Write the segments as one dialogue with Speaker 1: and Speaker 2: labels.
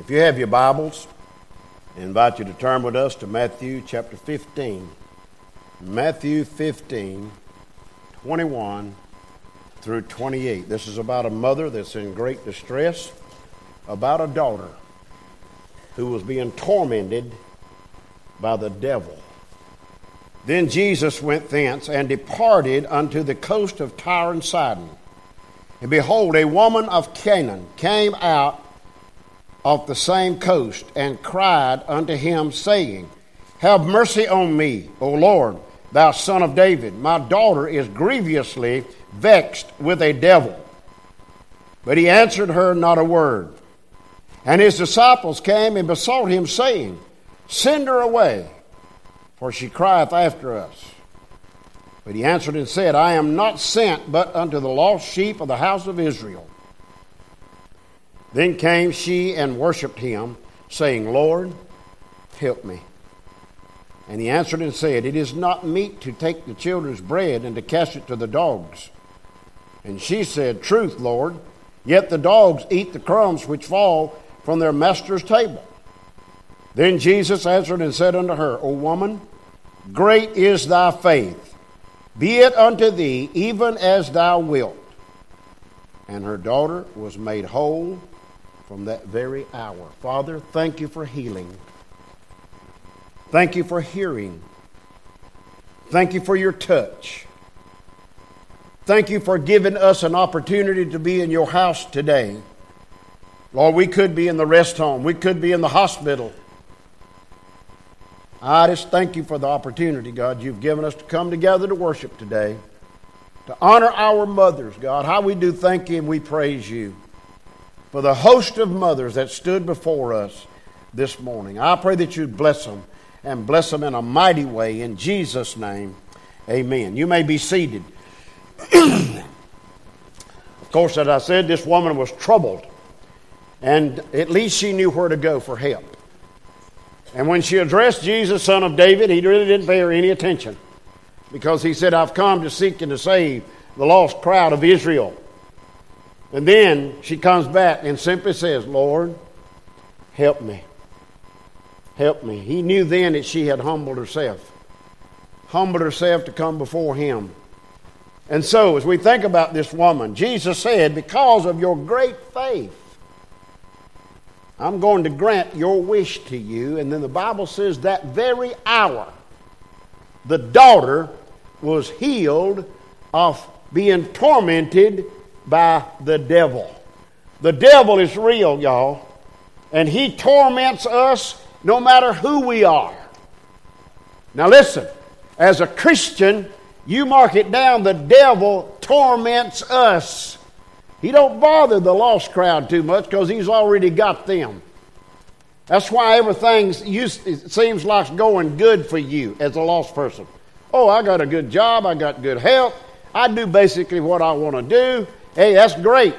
Speaker 1: If you have your Bibles, I invite you to turn with us to Matthew chapter 15. Matthew 15, 21 through 28. This is about a mother that's in great distress, about a daughter who was being tormented by the devil. Then Jesus went thence and departed unto the coast of Tyre and Sidon. And behold, a woman of Canaan came out of the same coast and cried unto him, saying, Have mercy on me, O Lord, thou son of David. My daughter is grievously vexed with a devil. But he answered her not a word. And his disciples came and besought him, saying, Send her away, for she crieth after us. But he answered and said, I am not sent but unto the lost sheep of the house of Israel. Then came she and worshipped him, saying, Lord, help me. And he answered and said, It is not meet to take the children's bread and to cast it to the dogs. And she said, Truth, Lord, yet the dogs eat the crumbs which fall from their master's table. Then Jesus answered and said unto her, O woman, great is thy faith. Be it unto thee even as thou wilt. And her daughter was made whole from that very hour. Father, thank you for healing. Thank you for hearing. Thank you for your touch. Thank you for giving us an opportunity to be in your house today. Lord, we could be in the rest home, we could be in the hospital. I just thank you for the opportunity, God, you've given us to come together to worship today, to honor our mothers, God. How we do thank you and we praise you for the host of mothers that stood before us this morning. I pray that you'd bless them and bless them in a mighty way. In Jesus' name, amen. You may be seated. of course, as I said, this woman was troubled, and at least she knew where to go for help. And when she addressed Jesus, son of David, he really didn't pay her any attention because he said, I've come to seek and to save the lost crowd of Israel. And then she comes back and simply says, Lord, help me. Help me. He knew then that she had humbled herself, humbled herself to come before him. And so, as we think about this woman, Jesus said, Because of your great faith, I'm going to grant your wish to you. And then the Bible says that very hour, the daughter was healed of being tormented by the devil. The devil is real, y'all. And he torments us no matter who we are. Now, listen, as a Christian, you mark it down, the devil torments us. He don't bother the lost crowd too much because he's already got them. That's why everything seems like going good for you as a lost person. Oh, I got a good job, I got good health, I do basically what I want to do. Hey, that's great.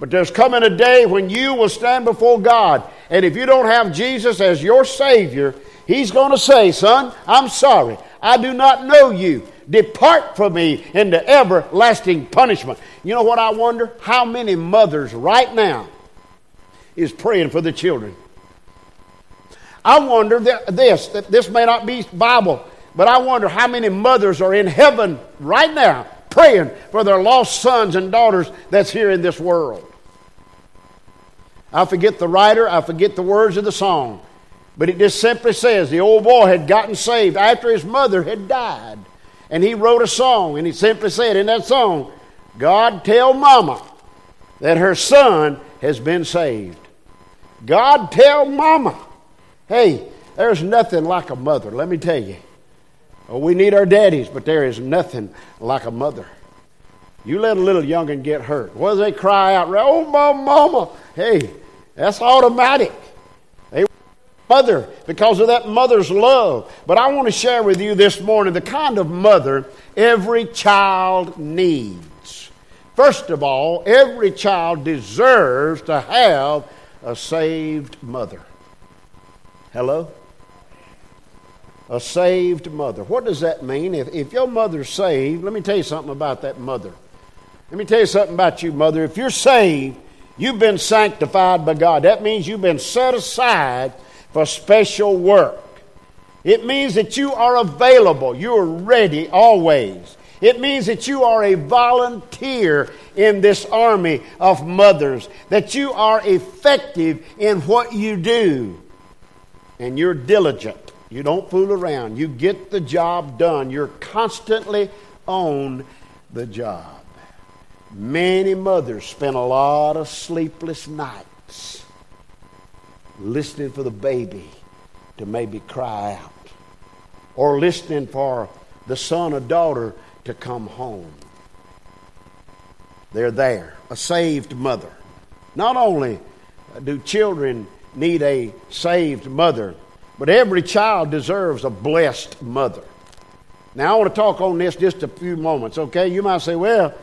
Speaker 1: But there's coming a day when you will stand before God, and if you don't have Jesus as your Savior, He's going to say, Son, I'm sorry. I do not know you. Depart from me into everlasting punishment. You know what I wonder? How many mothers right now is praying for the children? I wonder that this, that this may not be Bible, but I wonder how many mothers are in heaven right now praying for their lost sons and daughters that's here in this world. I forget the writer, I forget the words of the song, but it just simply says the old boy had gotten saved after his mother had died. And he wrote a song, and he simply said in that song, God tell mama that her son has been saved. God tell mama. Hey, there's nothing like a mother, let me tell you. Oh, we need our daddies, but there is nothing like a mother. You let a little youngin get hurt. What do they cry out? Oh, mama, mama. Hey, that's automatic. They mother because of that mother's love. But I want to share with you this morning the kind of mother every child needs. First of all, every child deserves to have a saved mother. Hello? A saved mother. What does that mean? If, if your mother's saved, let me tell you something about that mother. Let me tell you something about you, mother. If you're saved, You've been sanctified by God. That means you've been set aside for special work. It means that you are available. You are ready always. It means that you are a volunteer in this army of mothers, that you are effective in what you do, and you're diligent. You don't fool around. You get the job done. You're constantly on the job. Many mothers spend a lot of sleepless nights listening for the baby to maybe cry out or listening for the son or daughter to come home. They're there, a saved mother. Not only do children need a saved mother, but every child deserves a blessed mother. Now, I want to talk on this just a few moments, okay? You might say, well,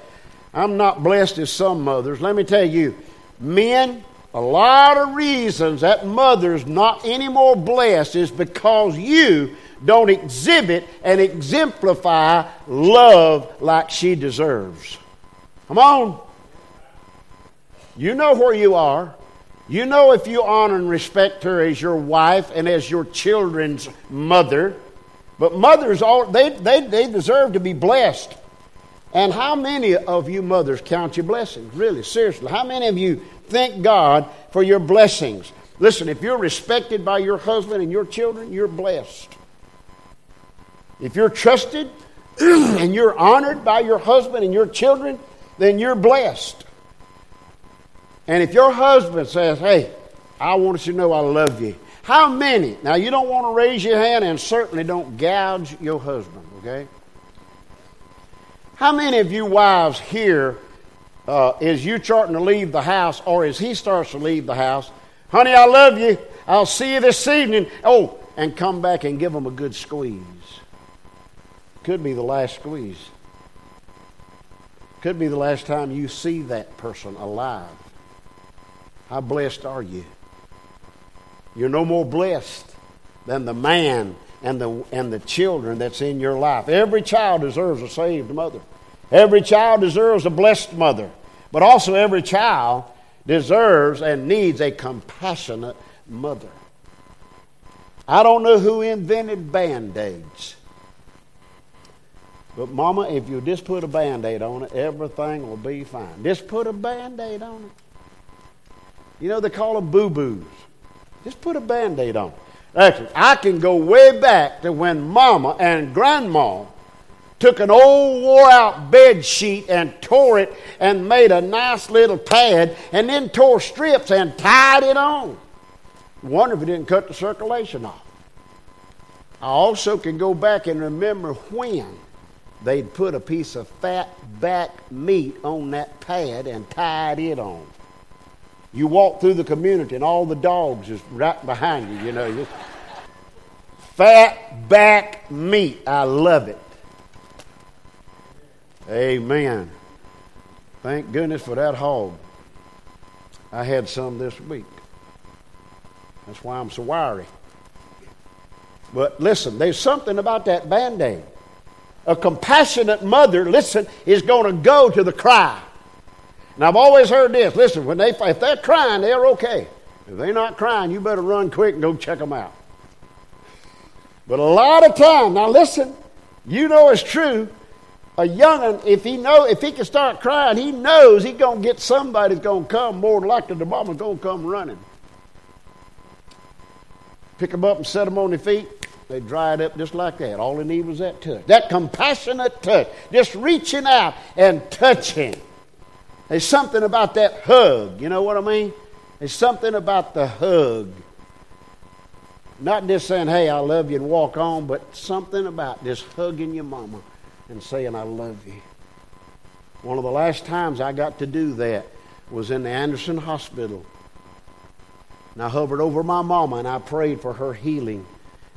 Speaker 1: I'm not blessed as some mothers. Let me tell you, men, a lot of reasons that mother's not any more blessed is because you don't exhibit and exemplify love like she deserves. Come on. You know where you are. You know if you honor and respect her as your wife and as your children's mother. But mothers, all, they, they, they deserve to be blessed. And how many of you mothers count your blessings? Really, seriously. How many of you thank God for your blessings? Listen, if you're respected by your husband and your children, you're blessed. If you're trusted and you're honored by your husband and your children, then you're blessed. And if your husband says, Hey, I want you to know I love you, how many? Now, you don't want to raise your hand and certainly don't gouge your husband, okay? How many of you wives here uh, is you starting to leave the house or as he starts to leave the house, honey, I love you. I'll see you this evening. Oh, and come back and give him a good squeeze. Could be the last squeeze. Could be the last time you see that person alive. How blessed are you? You're no more blessed than the man and the, and the children that's in your life. Every child deserves a saved mother. Every child deserves a blessed mother. But also, every child deserves and needs a compassionate mother. I don't know who invented band aids. But, Mama, if you just put a band aid on it, everything will be fine. Just put a band aid on it. You know, they call them boo boos. Just put a band aid on. Actually, I can go way back to when Mama and Grandma took an old wore out bed sheet and tore it and made a nice little pad and then tore strips and tied it on. Wonder if it didn't cut the circulation off. I also can go back and remember when they'd put a piece of fat back meat on that pad and tied it on. You walk through the community and all the dogs is right behind you, you know. Fat back meat. I love it. Amen. Thank goodness for that hog. I had some this week. That's why I'm so wiry. But listen, there's something about that band aid. A compassionate mother, listen, is going to go to the cry. And I've always heard this. Listen, when they if they're crying, they're okay. If they're not crying, you better run quick and go check them out. But a lot of time, now listen, you know it's true. A young'un, if he know, if he can start crying, he knows he's gonna get somebody's gonna come. More than likely, the mama's gonna come running. Pick them up and set them on their feet. They dried up just like that. All they need was that touch, that compassionate touch, just reaching out and touching. There's something about that hug. You know what I mean? There's something about the hug. Not just saying, hey, I love you and walk on, but something about just hugging your mama and saying, I love you. One of the last times I got to do that was in the Anderson Hospital. And I hovered over my mama and I prayed for her healing.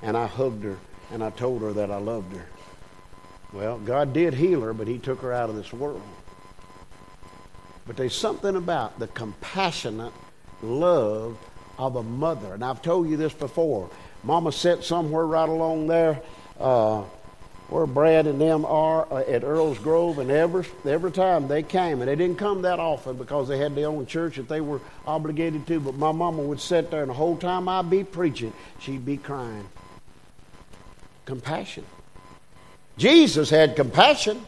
Speaker 1: And I hugged her and I told her that I loved her. Well, God did heal her, but He took her out of this world. But there's something about the compassionate love of a mother. And I've told you this before. Mama sat somewhere right along there, uh, where Brad and them are uh, at Earl's Grove, and every, every time they came, and they didn't come that often because they had their own church that they were obligated to, but my mama would sit there, and the whole time I'd be preaching, she'd be crying. Compassion. Jesus had compassion.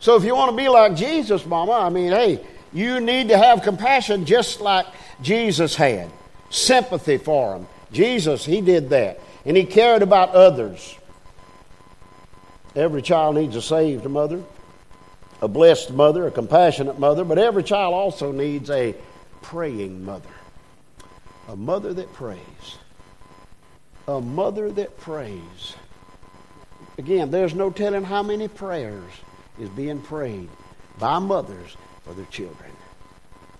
Speaker 1: So if you want to be like Jesus, mama, I mean, hey, you need to have compassion just like Jesus had. Sympathy for them. Jesus, he did that. And he cared about others. Every child needs a saved mother, a blessed mother, a compassionate mother, but every child also needs a praying mother. A mother that prays. A mother that prays. Again, there's no telling how many prayers is being prayed by mothers for their children.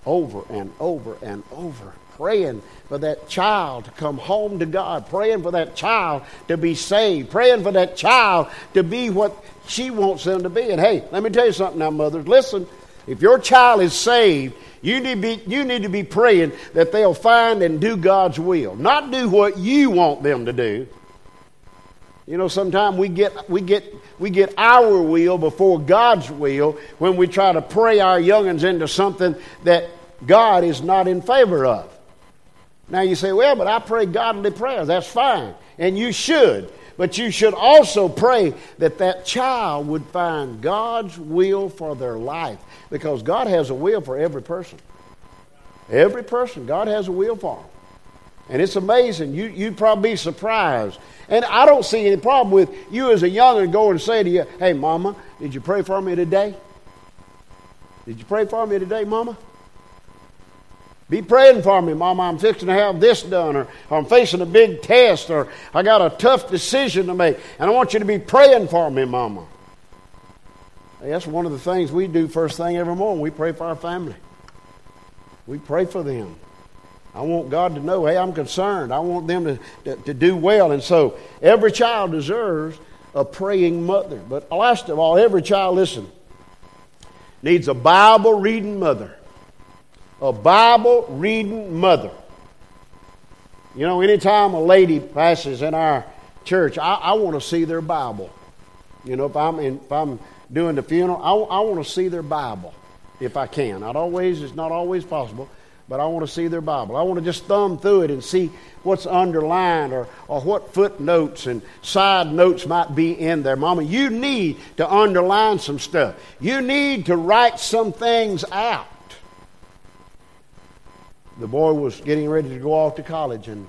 Speaker 1: Over and over and over praying for that child to come home to God, praying for that child to be saved, praying for that child to be what she wants them to be. And hey, let me tell you something now, mothers. Listen, if your child is saved, you need, be, you need to be praying that they'll find and do God's will, not do what you want them to do. You know, sometimes we get, we, get, we get our will before God's will when we try to pray our youngins into something that God is not in favor of. Now you say, well, but I pray godly prayers. That's fine. And you should. But you should also pray that that child would find God's will for their life. Because God has a will for every person. Every person, God has a will for them. And it's amazing. You, you'd probably be surprised. And I don't see any problem with you as a youngin' going and say to you, hey, mama, did you pray for me today? Did you pray for me today, mama? Be praying for me, Mama. I'm fixing to have this done, or, or, I'm facing a big test, or I got a tough decision to make, and I want you to be praying for me, Mama. Hey, that's one of the things we do first thing every morning. We pray for our family. We pray for them. I want God to know, hey, I'm concerned. I want them to, to, to do well. And so every child deserves a praying mother. But last of all, every child, listen, needs a Bible reading mother a Bible reading mother. You know, anytime a lady passes in our church, I, I want to see their Bible. You know, if I'm, in, if I'm doing the funeral, I, I want to see their Bible if I can. Not always, it's not always possible, but I want to see their Bible. I want to just thumb through it and see what's underlined or, or what footnotes and side notes might be in there. Mama, you need to underline some stuff. You need to write some things out the boy was getting ready to go off to college, and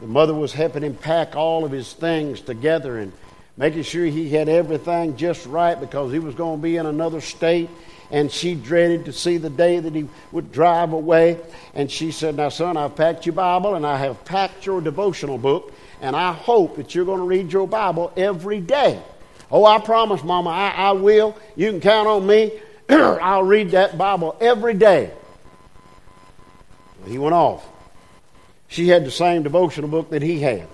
Speaker 1: the mother was helping him pack all of his things together and making sure he had everything just right because he was going to be in another state. And she dreaded to see the day that he would drive away. And she said, Now, son, I've packed your Bible and I have packed your devotional book, and I hope that you're going to read your Bible every day. Oh, I promise, Mama, I, I will. You can count on me. I'll read that Bible every day. He went off. She had the same devotional book that he had.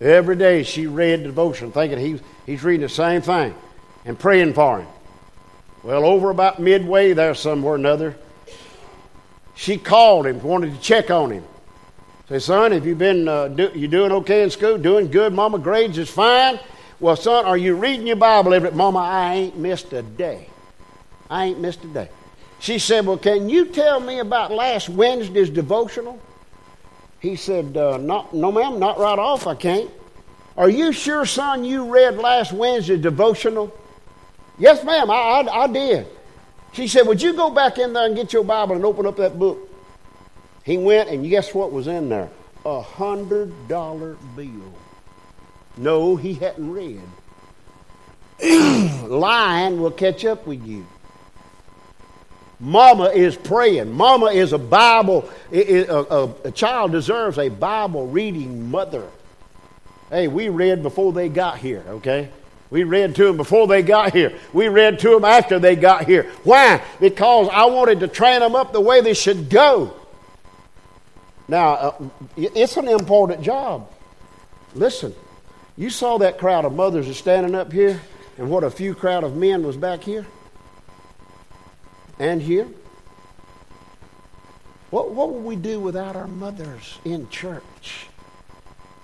Speaker 1: Every day she read devotion, thinking he, he's reading the same thing and praying for him. Well, over about midway there, somewhere or another, she called him, wanted to check on him. Say, son, have you been, uh, do, you doing okay in school? Doing good? Mama, grades is fine? Well, son, are you reading your Bible every Mama, I ain't missed a day. I ain't missed a day. She said, Well, can you tell me about last Wednesday's devotional? He said, uh, not, No, ma'am, not right off, I can't. Are you sure, son, you read last Wednesday's devotional? Yes, ma'am, I, I, I did. She said, Would you go back in there and get your Bible and open up that book? He went, and guess what was in there? A hundred dollar bill. No, he hadn't read. Lying will catch up with you. Mama is praying. Mama is a Bible. A, child deserves a Bible reading mother. Hey, we read before they got here, okay? We read to them before they got here. We read to them after they got here. Why? Because I wanted to train them up the way they should go. Now, uh, it's an important job. Listen, you saw that crowd of mothers standing up here, and what a few crowd of men was back here and here. What, what would we do without our mothers in church?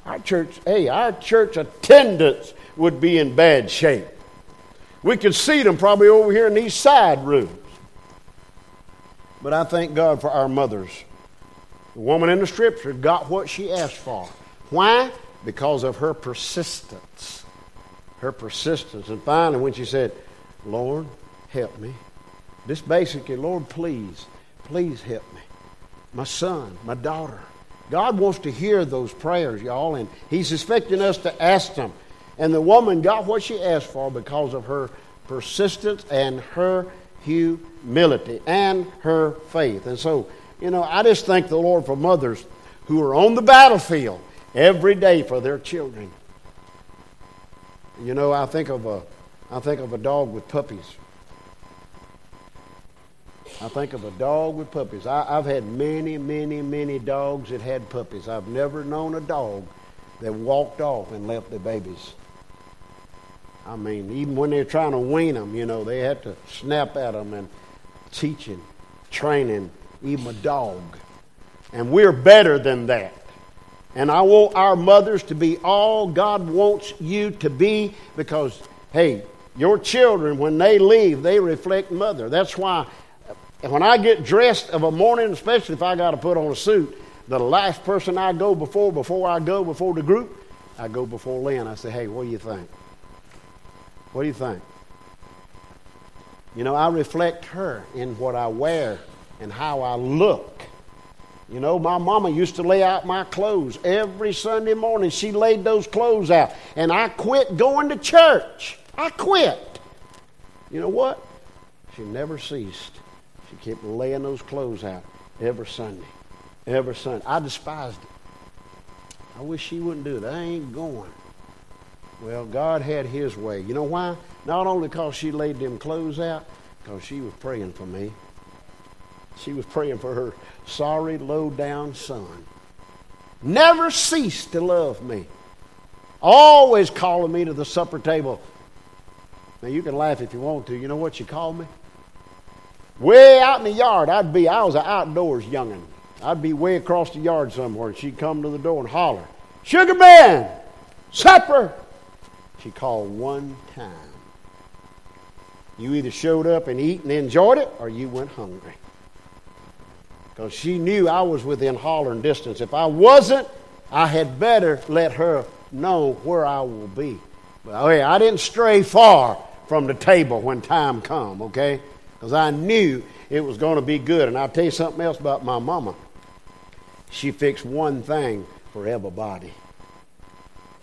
Speaker 1: our church, hey, our church attendance would be in bad shape. We could see them probably over here in these side rooms. But I thank God for our mothers. The woman in the scripture got what she asked for. Why? Because of her persistence. Her persistence. And finally, when she said, Lord, help me. This basically, Lord, please, please help me. My son, my daughter. God wants to hear those prayers, y'all, and He's expecting us to ask them. And the woman got what she asked for because of her persistence and her humility and her faith. And so, you know, I just thank the Lord for mothers who are on the battlefield every day for their children. You know, I think of a, I think of a dog with puppies. I think of a dog with puppies. I, have had many, many, many dogs that had puppies. I've never known a dog that walked off and left their babies. I mean, even when they're trying to wean them, you know, they had to snap at them and teaching, training, even a dog. And we're better than that. And I want our mothers to be all God wants you to be because, hey, your children, when they leave, they reflect mother. That's why when I get dressed of a morning, especially if I got to put on a suit, the last person I go before, before I go before the group, I go before Lynn. I say, hey, what do you think? What do you think? You know, I reflect her in what I wear and how I look. You know, my mama used to lay out my clothes every Sunday morning. She laid those clothes out. And I quit going to church. I quit. You know what? She never ceased. Kept laying those clothes out every Sunday. Every Sunday. I despised it. I wish she wouldn't do it. I ain't going. Well, God had His way. You know why? Not only because she laid them clothes out, because she was praying for me. She was praying for her sorry, low down son. Never ceased to love me. Always calling me to the supper table. Now, you can laugh if you want to. You know what she called me? Way out in the yard, I'd be, I was an outdoors youngin'. I'd be way across the yard somewhere, and she'd come to the door and holler, Sugar Man, supper. She called one time. You either showed up and eat and enjoyed it, or you went hungry. Because she knew I was within hollering distance. If I wasn't, I had better let her know where I will be. But oh I didn't stray far from the table when time come, okay? Because I knew it was going to be good. And I'll tell you something else about my mama. She fixed one thing for everybody.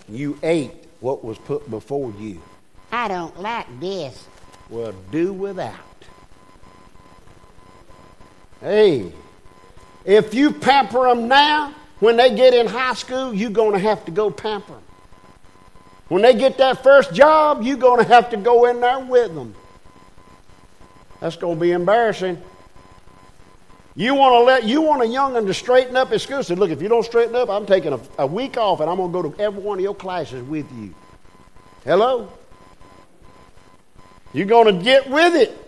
Speaker 1: You ate what was put before you.
Speaker 2: I don't like this.
Speaker 1: Well, do without. Hey, if you pamper them now, when they get in high school, you're going to have to go pamper them. When they get that first job, you're going to have to go in there with them. That's going to be embarrassing. You want to let you want a young'un to straighten up at school. Say, look, if you don't straighten up, I'm taking a, a week off and I'm going to go to every one of your classes with you. Hello? You're going to get with it.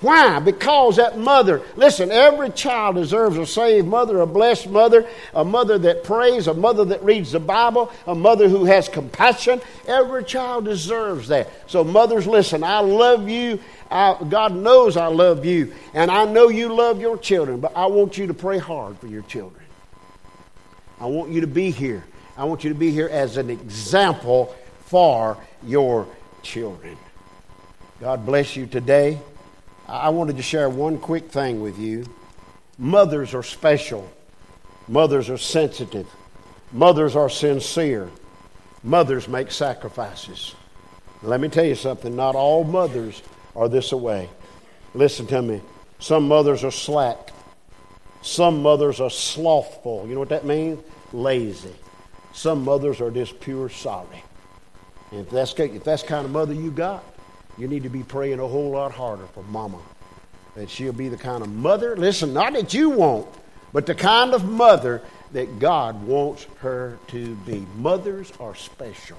Speaker 1: Why? Because that mother, listen, every child deserves a saved mother, a blessed mother, a mother that prays, a mother that reads the Bible, a mother who has compassion. Every child deserves that. So, mothers, listen, I love you I, God knows I love you, and I know you love your children, but I want you to pray hard for your children. I want you to be here. I want you to be here as an example for your children. God bless you today. I wanted to share one quick thing with you. Mothers are special, mothers are sensitive, mothers are sincere, mothers make sacrifices. Let me tell you something not all mothers are this away. Listen to me. Some mothers are slack. Some mothers are slothful. You know what that means? Lazy. Some mothers are just pure sorry. And if that's, if that's kind of mother you got, you need to be praying a whole lot harder for mama. That she'll be the kind of mother, listen, not that you want, but the kind of mother that God wants her to be. Mothers are special.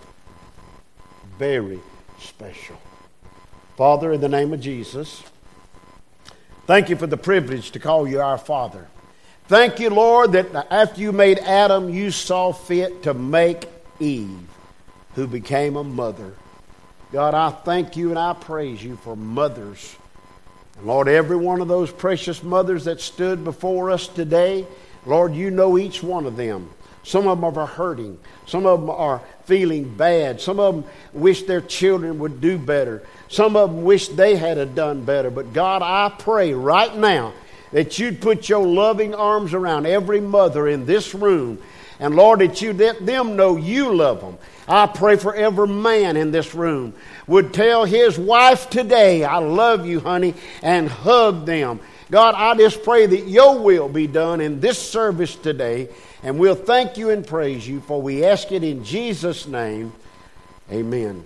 Speaker 1: Very special. Father, in the name of Jesus, thank you for the privilege to call you our Father. Thank you, Lord, that after you made Adam, you saw fit to make Eve, who became a mother. God, I thank you and I praise you for mothers. Lord, every one of those precious mothers that stood before us today, Lord, you know each one of them. Some of them are hurting. Some of them are feeling bad. Some of them wish their children would do better. Some of them wish they had done better. But God, I pray right now that you'd put your loving arms around every mother in this room. And Lord, that you let them know you love them. I pray for every man in this room would tell his wife today, I love you, honey, and hug them. God, I just pray that your will be done in this service today. And we'll thank you and praise you, for we ask it in Jesus' name. Amen.